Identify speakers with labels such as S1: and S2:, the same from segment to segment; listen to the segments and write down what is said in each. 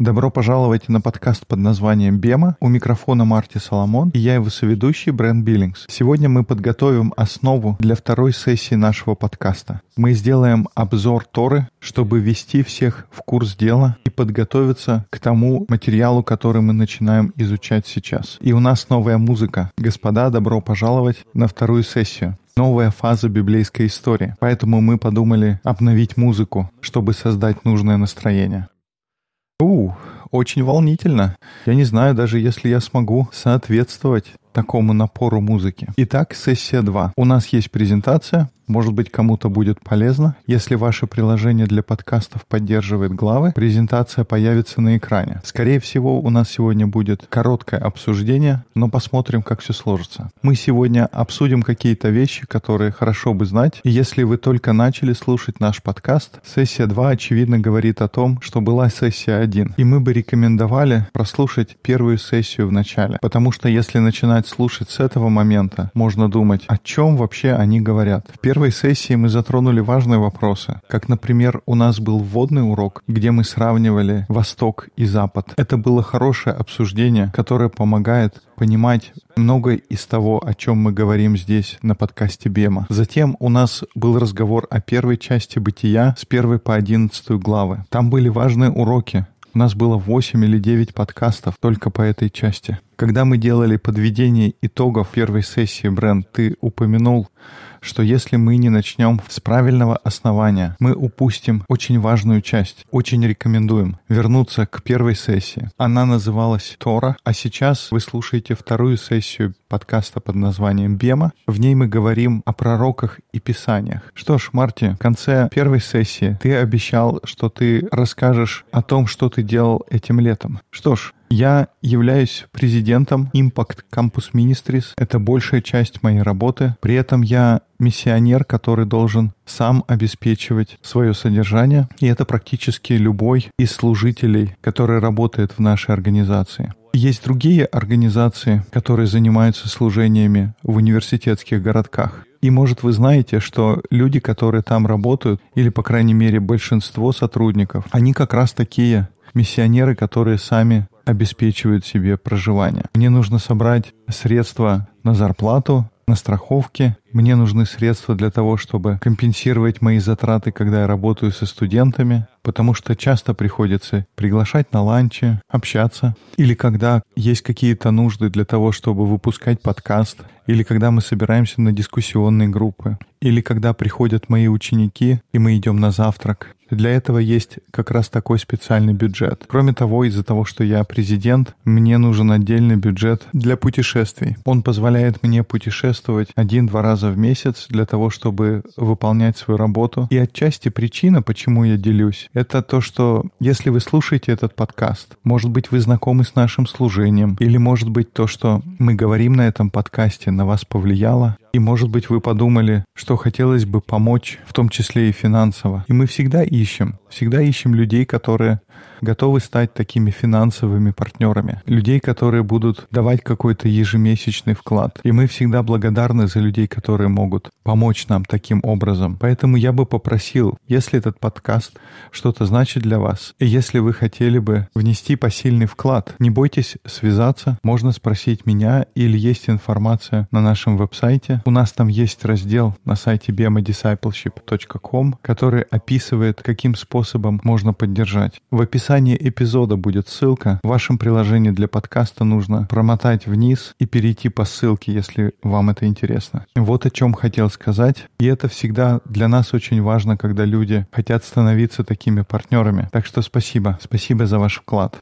S1: Добро пожаловать на подкаст под названием «Бема». У микрофона Марти Соломон и я его соведущий Брэн Биллингс. Сегодня мы подготовим основу для второй сессии нашего подкаста. Мы сделаем обзор Торы, чтобы ввести всех в курс дела и подготовиться к тому материалу, который мы начинаем изучать сейчас. И у нас новая музыка. Господа, добро пожаловать на вторую сессию новая фаза библейской истории. Поэтому мы подумали обновить музыку, чтобы создать нужное настроение. У, очень волнительно. Я не знаю даже, если я смогу соответствовать такому напору музыки. Итак, сессия 2. У нас есть презентация, может быть, кому-то будет полезно. Если ваше приложение для подкастов поддерживает главы, презентация появится на экране. Скорее всего, у нас сегодня будет короткое обсуждение, но посмотрим, как все сложится. Мы сегодня обсудим какие-то вещи, которые хорошо бы знать. И если вы только начали слушать наш подкаст, сессия 2, очевидно, говорит о том, что была сессия 1. И мы бы рекомендовали прослушать первую сессию в начале. Потому что если начинать слушать с этого момента, можно думать, о чем вообще они говорят. В первой первой сессии мы затронули важные вопросы, как, например, у нас был вводный урок, где мы сравнивали Восток и Запад. Это было хорошее обсуждение, которое помогает понимать многое из того, о чем мы говорим здесь на подкасте Бема. Затем у нас был разговор о первой части бытия с первой по одиннадцатую главы. Там были важные уроки, у нас было 8 или 9 подкастов только по этой части. Когда мы делали подведение итогов первой сессии, Бренд, ты упомянул, что если мы не начнем с правильного основания, мы упустим очень важную часть. Очень рекомендуем вернуться к первой сессии. Она называлась Тора, а сейчас вы слушаете вторую сессию подкаста под названием Бема. В ней мы говорим о пророках и писаниях. Что ж, Марти, в конце первой сессии ты обещал, что ты расскажешь о том, что ты делал этим летом. Что ж, я являюсь президентом Impact Campus Ministries. Это большая часть моей работы. При этом я миссионер, который должен сам обеспечивать свое содержание. И это практически любой из служителей, который работает в нашей организации. Есть другие организации, которые занимаются служениями в университетских городках. И, может, вы знаете, что люди, которые там работают, или, по крайней мере, большинство сотрудников, они как раз такие миссионеры, которые сами обеспечивают себе проживание. Мне нужно собрать средства на зарплату, на страховки. Мне нужны средства для того, чтобы компенсировать мои затраты, когда я работаю со студентами, потому что часто приходится приглашать на ланчи, общаться, или когда есть какие-то нужды для того, чтобы выпускать подкаст, или когда мы собираемся на дискуссионные группы, или когда приходят мои ученики, и мы идем на завтрак. Для этого есть как раз такой специальный бюджет. Кроме того, из-за того, что я президент, мне нужен отдельный бюджет для путешествий. Он позволяет мне путешествовать один-два раза в месяц для того, чтобы выполнять свою работу. И отчасти причина, почему я делюсь, это то, что если вы слушаете этот подкаст, может быть, вы знакомы с нашим служением, или может быть то, что мы говорим на этом подкасте, на вас повлияло, и, может быть, вы подумали, что хотелось бы помочь, в том числе и финансово. И мы всегда ищем, всегда ищем людей, которые готовы стать такими финансовыми партнерами, людей, которые будут давать какой-то ежемесячный вклад. И мы всегда благодарны за людей, которые могут помочь нам таким образом. Поэтому я бы попросил, если этот подкаст что-то значит для вас, и если вы хотели бы внести посильный вклад, не бойтесь связаться, можно спросить меня или есть информация на нашем веб-сайте. У нас там есть раздел на сайте bemadiscipleship.com, который описывает, каким способом можно поддержать. В описании эпизода будет ссылка. В вашем приложении для подкаста нужно промотать вниз и перейти по ссылке, если вам это интересно. Вот о чем хотел сказать. И это всегда для нас очень важно, когда люди хотят становиться такими партнерами. Так что спасибо. Спасибо за ваш вклад.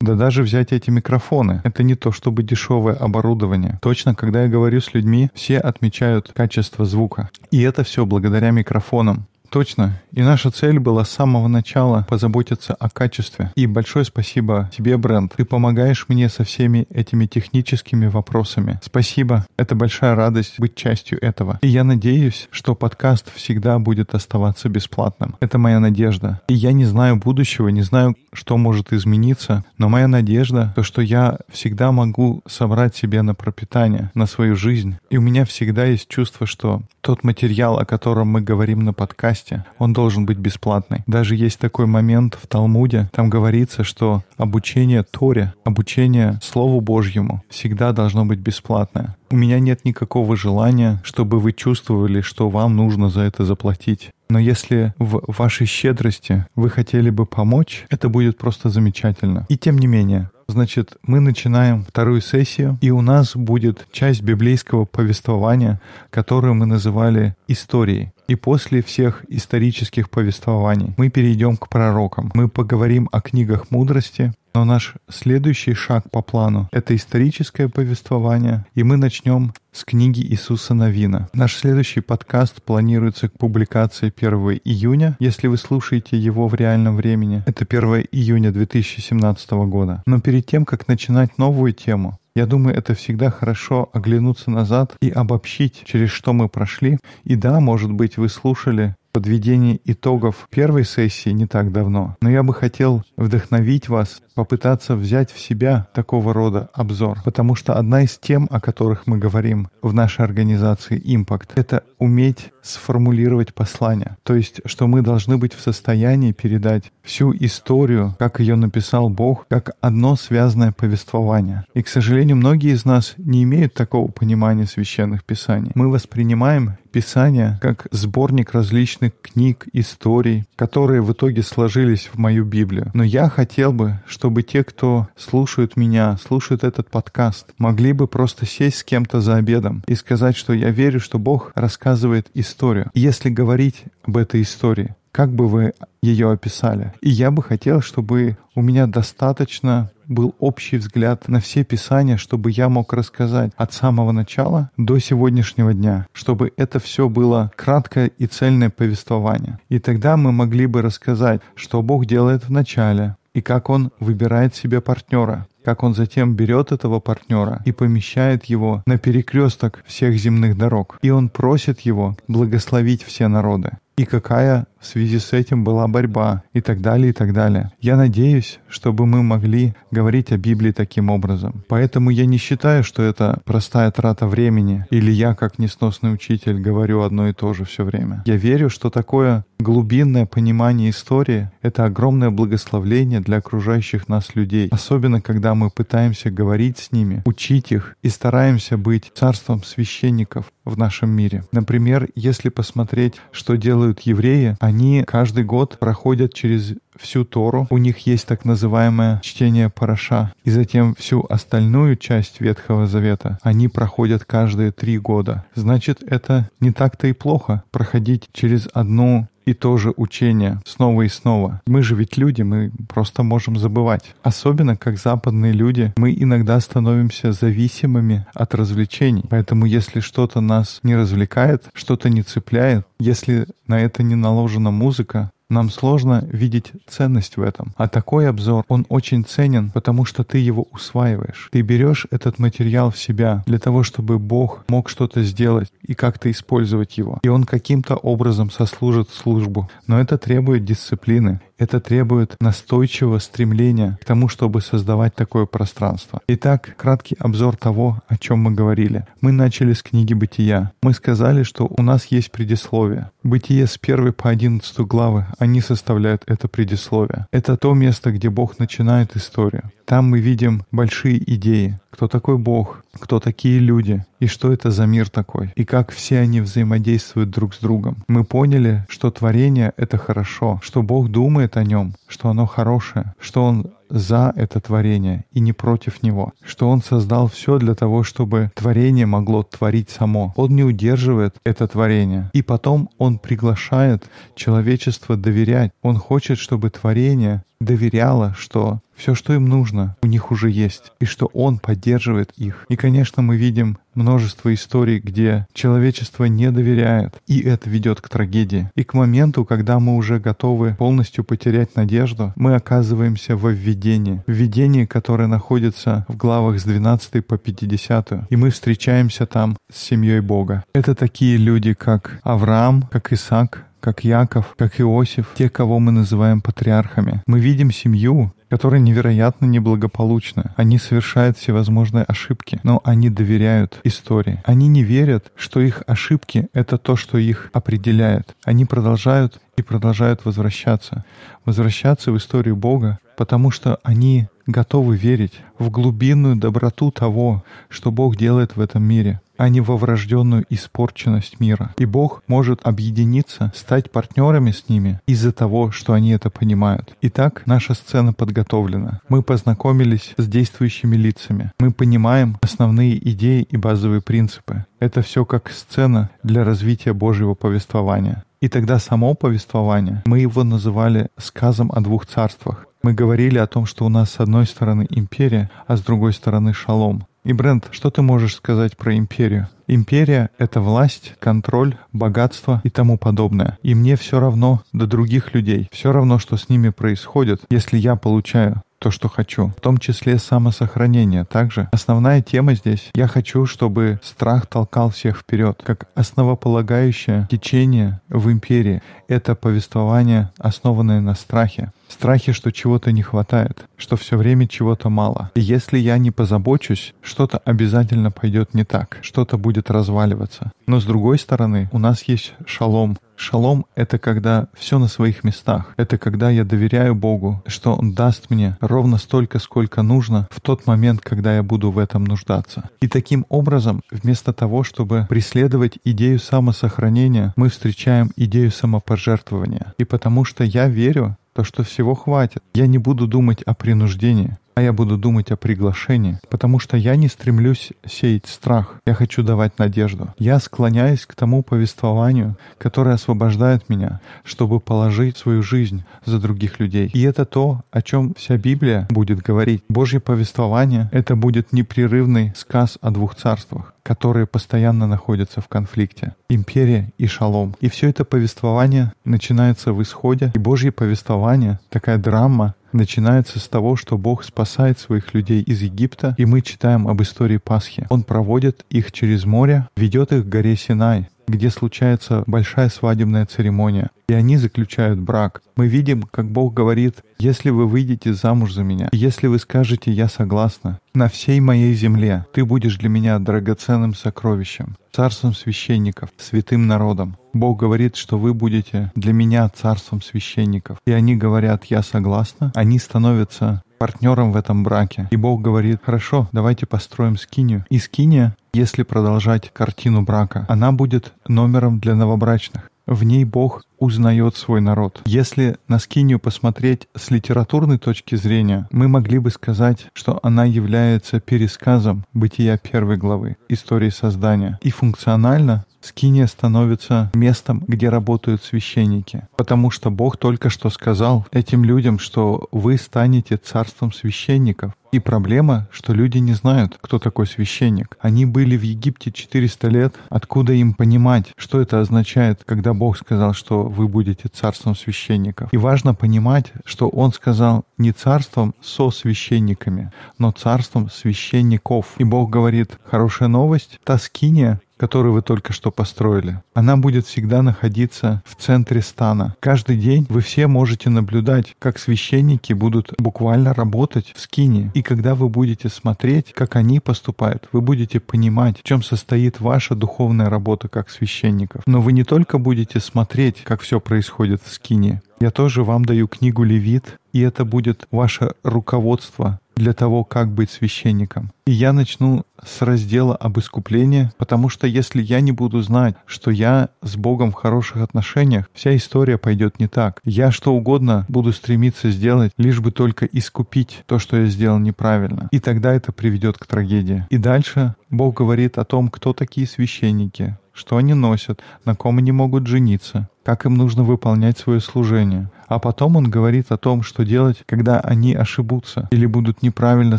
S1: Да даже взять эти микрофоны. Это не то чтобы дешевое оборудование. Точно, когда я говорю с людьми, все отмечают качество звука. И это все благодаря микрофонам. Точно. И наша цель была с самого начала позаботиться о качестве. И большое спасибо тебе, Бренд. Ты помогаешь мне со всеми этими техническими вопросами. Спасибо. Это большая радость быть частью этого. И я надеюсь, что подкаст всегда будет оставаться бесплатным. Это моя надежда. И я не знаю будущего, не знаю, что может измениться, но моя надежда, то, что я всегда могу собрать себе на пропитание, на свою жизнь. И у меня всегда есть чувство, что тот материал, о котором мы говорим на подкасте, он должен быть бесплатный. Даже есть такой момент в Талмуде, там говорится, что обучение Торе, обучение Слову Божьему всегда должно быть бесплатное. У меня нет никакого желания, чтобы вы чувствовали, что вам нужно за это заплатить. Но если в вашей щедрости вы хотели бы помочь, это будет просто замечательно. И тем не менее, Значит, мы начинаем вторую сессию, и у нас будет часть библейского повествования, которую мы называли историей. И после всех исторических повествований мы перейдем к пророкам. Мы поговорим о книгах мудрости, но наш следующий шаг по плану — это историческое повествование, и мы начнем с книги Иисуса Новина. Наш следующий подкаст планируется к публикации 1 июня. Если вы слушаете его в реальном времени, это 1 июня 2017 года. Но перед тем, как начинать новую тему, я думаю, это всегда хорошо оглянуться назад и обобщить, через что мы прошли. И да, может быть, вы слушали подведение итогов первой сессии не так давно, но я бы хотел вдохновить вас попытаться взять в себя такого рода обзор, потому что одна из тем, о которых мы говорим в нашей организации Impact, это уметь сформулировать послание. То есть, что мы должны быть в состоянии передать всю историю, как ее написал Бог, как одно связанное повествование. И, к сожалению, многие из нас не имеют такого понимания священных писаний. Мы воспринимаем Писание как сборник различных книг, историй, которые в итоге сложились в мою Библию. Но я хотел бы, чтобы те, кто слушают меня, слушают этот подкаст, могли бы просто сесть с кем-то за обедом и сказать, что я верю, что Бог рассказывает историю. Если говорить об этой истории, как бы вы ее описали? И я бы хотел, чтобы у меня достаточно был общий взгляд на все писания, чтобы я мог рассказать от самого начала до сегодняшнего дня, чтобы это все было краткое и цельное повествование. И тогда мы могли бы рассказать, что Бог делает в начале, и как Он выбирает себе партнера, как он затем берет этого партнера и помещает его на перекресток всех земных дорог. И он просит его благословить все народы и какая в связи с этим была борьба и так далее, и так далее. Я надеюсь, чтобы мы могли говорить о Библии таким образом. Поэтому я не считаю, что это простая трата времени, или я, как несносный учитель, говорю одно и то же все время. Я верю, что такое глубинное понимание истории — это огромное благословление для окружающих нас людей, особенно когда мы пытаемся говорить с ними, учить их и стараемся быть царством священников в нашем мире. Например, если посмотреть, что делают евреи, они каждый год проходят через всю Тору. У них есть так называемое чтение Параша. И затем всю остальную часть Ветхого Завета они проходят каждые три года. Значит, это не так-то и плохо проходить через одну и то же учение снова и снова. Мы же ведь люди, мы просто можем забывать. Особенно как западные люди, мы иногда становимся зависимыми от развлечений. Поэтому если что-то нас не развлекает, что-то не цепляет, если на это не наложена музыка, нам сложно видеть ценность в этом. А такой обзор, он очень ценен, потому что ты его усваиваешь. Ты берешь этот материал в себя для того, чтобы Бог мог что-то сделать и как-то использовать его. И он каким-то образом сослужит службу. Но это требует дисциплины. Это требует настойчивого стремления к тому, чтобы создавать такое пространство. Итак, краткий обзор того, о чем мы говорили. Мы начали с книги «Бытия». Мы сказали, что у нас есть предисловие. «Бытие» с 1 по 11 главы, они составляют это предисловие. Это то место, где Бог начинает историю. Там мы видим большие идеи. Кто такой Бог? Кто такие люди? И что это за мир такой? И как все они взаимодействуют друг с другом? Мы поняли, что творение — это хорошо, что Бог думает о нем, что оно хорошее, что Он за это творение и не против него, что Он создал все для того, чтобы творение могло творить само. Он не удерживает это творение. И потом Он приглашает человечество доверять. Он хочет, чтобы творение доверяло, что все, что им нужно, у них уже есть, и что Он поддерживает их. И, конечно, мы видим множество историй, где человечество не доверяет, и это ведет к трагедии. И к моменту, когда мы уже готовы полностью потерять надежду, мы оказываемся во введении. Введении, которое находится в главах с 12 по 50, и мы встречаемся там с семьей Бога. Это такие люди, как Авраам, как Исаак, как Яков, как Иосиф, те, кого мы называем патриархами. Мы видим семью, которые невероятно неблагополучны. Они совершают всевозможные ошибки, но они доверяют истории. Они не верят, что их ошибки — это то, что их определяет. Они продолжают и продолжают возвращаться. Возвращаться в историю Бога, потому что они готовы верить в глубинную доброту того, что Бог делает в этом мире а не во врожденную испорченность мира. И Бог может объединиться, стать партнерами с ними из-за того, что они это понимают. Итак, наша сцена подготовлена. Мы познакомились с действующими лицами. Мы понимаем основные идеи и базовые принципы. Это все как сцена для развития Божьего повествования. И тогда само повествование, мы его называли сказом о двух царствах. Мы говорили о том, что у нас с одной стороны империя, а с другой стороны шалом. И, Брент, что ты можешь сказать про империю? Империя — это власть, контроль, богатство и тому подобное. И мне все равно до других людей, все равно, что с ними происходит, если я получаю то, что хочу, в том числе самосохранение. Также основная тема здесь — я хочу, чтобы страх толкал всех вперед, как основополагающее течение в империи. Это повествование, основанное на страхе. Страхе, что чего-то не хватает, что все время чего-то мало. И если я не позабочусь, что-то обязательно пойдет не так, что-то будет разваливаться. Но с другой стороны, у нас есть шалом, Шалом — это когда все на своих местах. Это когда я доверяю Богу, что Он даст мне ровно столько, сколько нужно в тот момент, когда я буду в этом нуждаться. И таким образом, вместо того, чтобы преследовать идею самосохранения, мы встречаем идею самопожертвования. И потому что я верю, то, что всего хватит. Я не буду думать о принуждении, а я буду думать о приглашении, потому что я не стремлюсь сеять страх, я хочу давать надежду. Я склоняюсь к тому повествованию, которое освобождает меня, чтобы положить свою жизнь за других людей. И это то, о чем вся Библия будет говорить. Божье повествование — это будет непрерывный сказ о двух царствах которые постоянно находятся в конфликте. Империя и шалом. И все это повествование начинается в исходе. И Божье повествование, такая драма, начинается с того, что Бог спасает своих людей из Египта, и мы читаем об истории Пасхи. Он проводит их через море, ведет их к горе Синай, где случается большая свадебная церемония, и они заключают брак. Мы видим, как Бог говорит, «Если вы выйдете замуж за меня, если вы скажете «я согласна», на всей моей земле ты будешь для меня драгоценным сокровищем, царством священников, святым народом». Бог говорит, что вы будете для меня царством священников. И они говорят «я согласна», они становятся партнером в этом браке. И Бог говорит, хорошо, давайте построим скинию. И скиния, если продолжать картину брака, она будет номером для новобрачных. В ней Бог узнает свой народ. Если на скинию посмотреть с литературной точки зрения, мы могли бы сказать, что она является пересказом бытия первой главы истории создания. И функционально Скиния становится местом, где работают священники, потому что Бог только что сказал этим людям, что вы станете царством священников. И проблема, что люди не знают, кто такой священник. Они были в Египте 400 лет. Откуда им понимать, что это означает, когда Бог сказал, что вы будете царством священников? И важно понимать, что Он сказал не царством со священниками, но царством священников. И Бог говорит, хорошая новость, та скиния, которую вы только что построили. Она будет всегда находиться в центре стана. Каждый день вы все можете наблюдать, как священники будут буквально работать в скине. И когда вы будете смотреть, как они поступают, вы будете понимать, в чем состоит ваша духовная работа как священников. Но вы не только будете смотреть, как все происходит в скине. Я тоже вам даю книгу Левит, и это будет ваше руководство для того, как быть священником. И я начну с раздела об искуплении, потому что если я не буду знать, что я с Богом в хороших отношениях, вся история пойдет не так. Я что угодно буду стремиться сделать, лишь бы только искупить то, что я сделал неправильно. И тогда это приведет к трагедии. И дальше Бог говорит о том, кто такие священники, что они носят, на ком они могут жениться, как им нужно выполнять свое служение. А потом он говорит о том, что делать, когда они ошибутся или будут неправильно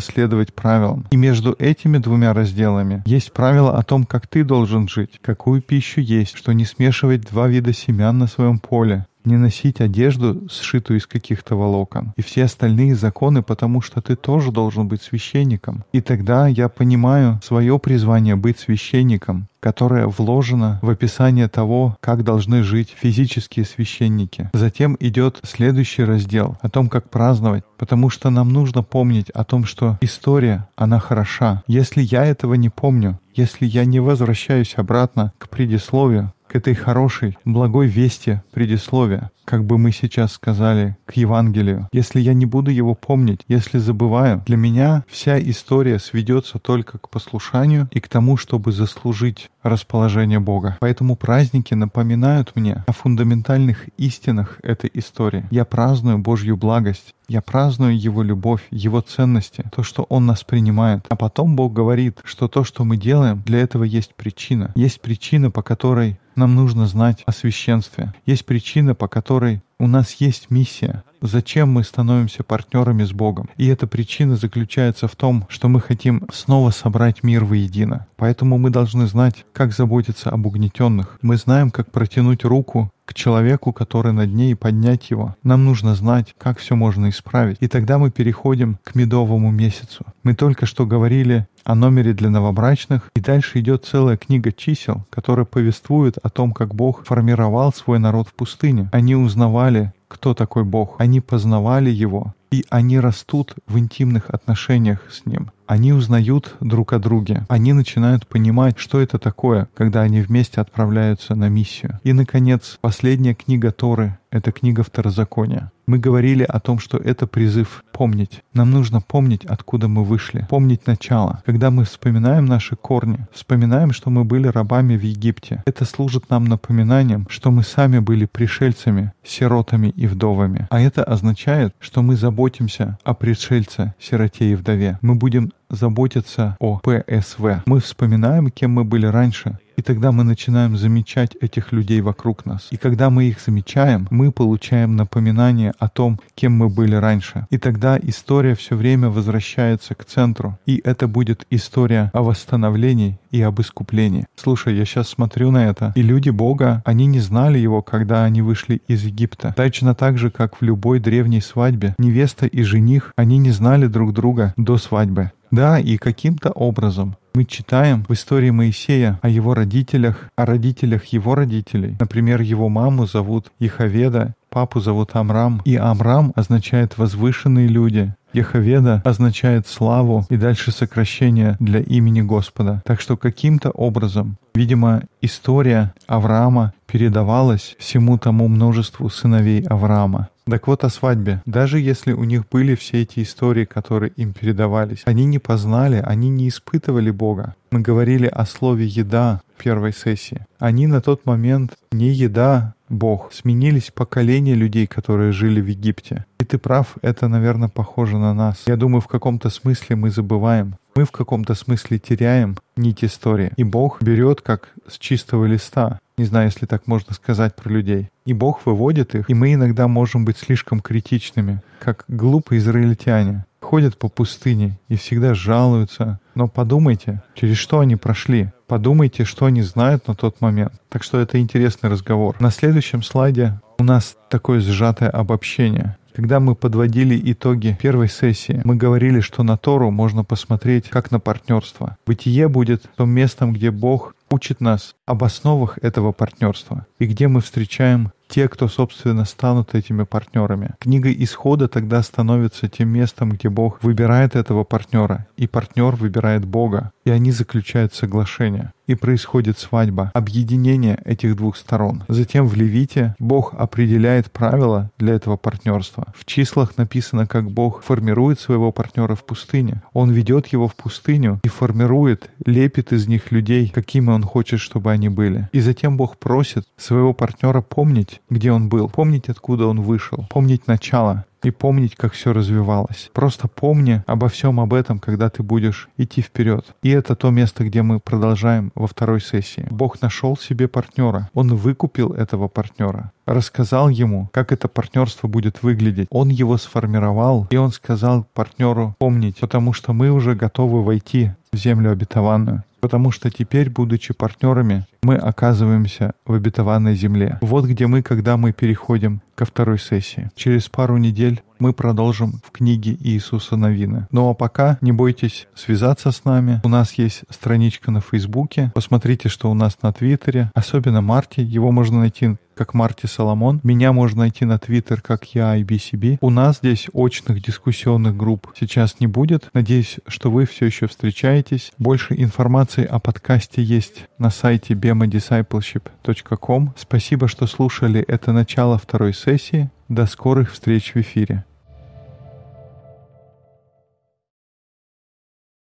S1: следовать правилам. И между этими двумя разделами. Есть правило о том, как ты должен жить, какую пищу есть, что не смешивать два вида семян на своем поле, не носить одежду, сшитую из каких-то волокон, и все остальные законы, потому что ты тоже должен быть священником. И тогда я понимаю свое призвание быть священником, которое вложено в описание того, как должны жить физические священники. Затем идет следующий раздел о том, как праздновать, потому что нам нужно помнить о том, что история, она хороша. Если я этого не помню, если я не возвращаюсь обратно к предисловию, к этой хорошей, благой вести предисловия, как бы мы сейчас сказали, к Евангелию. Если я не буду его помнить, если забываю, для меня вся история сведется только к послушанию и к тому, чтобы заслужить расположение Бога. Поэтому праздники напоминают мне о фундаментальных истинах этой истории. Я праздную Божью благость, я праздную Его любовь, Его ценности, то, что Он нас принимает. А потом Бог говорит, что то, что мы делаем, для этого есть причина. Есть причина, по которой нам нужно знать о священстве. Есть причина, по которой у нас есть миссия. Зачем мы становимся партнерами с Богом? И эта причина заключается в том, что мы хотим снова собрать мир воедино. Поэтому мы должны знать, как заботиться об угнетенных. Мы знаем, как протянуть руку к человеку, который над ней, и поднять его. Нам нужно знать, как все можно исправить. И тогда мы переходим к медовому месяцу. Мы только что говорили о номере для новобрачных, и дальше идет целая книга чисел, которая повествует о том, как Бог формировал свой народ в пустыне. Они узнавали, кто такой Бог. Они познавали Его, и они растут в интимных отношениях с Ним. Они узнают друг о друге. Они начинают понимать, что это такое, когда они вместе отправляются на миссию. И, наконец, последняя книга Торы — это книга Второзакония. Мы говорили о том, что это призыв помнить. Нам нужно помнить, откуда мы вышли, помнить начало. Когда мы вспоминаем наши корни, вспоминаем, что мы были рабами в Египте, это служит нам напоминанием, что мы сами были пришельцами, сиротами и вдовами. А это означает, что мы заботимся о пришельце, сироте и вдове. Мы будем заботиться о ПСВ. Мы вспоминаем, кем мы были раньше, и тогда мы начинаем замечать этих людей вокруг нас. И когда мы их замечаем, мы получаем напоминание о том, кем мы были раньше. И тогда история все время возвращается к центру. И это будет история о восстановлении и об искуплении. Слушай, я сейчас смотрю на это, и люди Бога, они не знали его, когда они вышли из Египта. Точно так же, как в любой древней свадьбе, невеста и жених, они не знали друг друга до свадьбы. Да, и каким-то образом мы читаем в истории Моисея о его родителях, о родителях его родителей. Например, его маму зовут Ихаведа, папу зовут Амрам, и Амрам означает «возвышенные люди», Яховеда означает славу и дальше сокращение для имени Господа. Так что каким-то образом, видимо, история Авраама передавалась всему тому множеству сыновей Авраама. Так вот о свадьбе. Даже если у них были все эти истории, которые им передавались, они не познали, они не испытывали Бога. Мы говорили о слове «еда» в первой сессии. Они на тот момент не еда, Бог. Сменились поколения людей, которые жили в Египте. И ты прав, это, наверное, похоже на нас. Я думаю, в каком-то смысле мы забываем. Мы в каком-то смысле теряем нить истории. И Бог берет как с чистого листа не знаю, если так можно сказать про людей. И Бог выводит их, и мы иногда можем быть слишком критичными, как глупые израильтяне. Ходят по пустыне и всегда жалуются. Но подумайте, через что они прошли. Подумайте, что они знают на тот момент. Так что это интересный разговор. На следующем слайде у нас такое сжатое обобщение. Когда мы подводили итоги первой сессии, мы говорили, что на Тору можно посмотреть как на партнерство. Бытие будет том местом, где Бог учит нас об основах этого партнерства и где мы встречаем те, кто, собственно, станут этими партнерами. Книга Исхода тогда становится тем местом, где Бог выбирает этого партнера, и партнер выбирает Бога, и они заключают соглашение. И происходит свадьба, объединение этих двух сторон. Затем в Левите Бог определяет правила для этого партнерства. В числах написано, как Бог формирует своего партнера в пустыне. Он ведет его в пустыню и формирует, лепит из них людей, какими он хочет, чтобы они были. И затем Бог просит своего партнера помнить, где он был, помнить, откуда он вышел, помнить начало, и помнить, как все развивалось. Просто помни обо всем об этом, когда ты будешь идти вперед. И это то место, где мы продолжаем во второй сессии. Бог нашел себе партнера. Он выкупил этого партнера. Рассказал ему, как это партнерство будет выглядеть. Он его сформировал, и он сказал партнеру помнить, потому что мы уже готовы войти в землю обетованную. Потому что теперь, будучи партнерами, мы оказываемся в обетованной земле. Вот где мы, когда мы переходим ко второй сессии. Через пару недель мы продолжим в книге Иисуса Новина. Ну а пока не бойтесь связаться с нами. У нас есть страничка на Фейсбуке. Посмотрите, что у нас на Твиттере. Особенно Марти. Его можно найти как Марти Соломон. Меня можно найти на Твиттер, как я IBCB. У нас здесь очных дискуссионных групп сейчас не будет. Надеюсь, что вы все еще встречаетесь. Больше информации о подкасте есть на сайте bemadiscipleship.com. Спасибо, что слушали это начало второй сессии. До скорых встреч в эфире.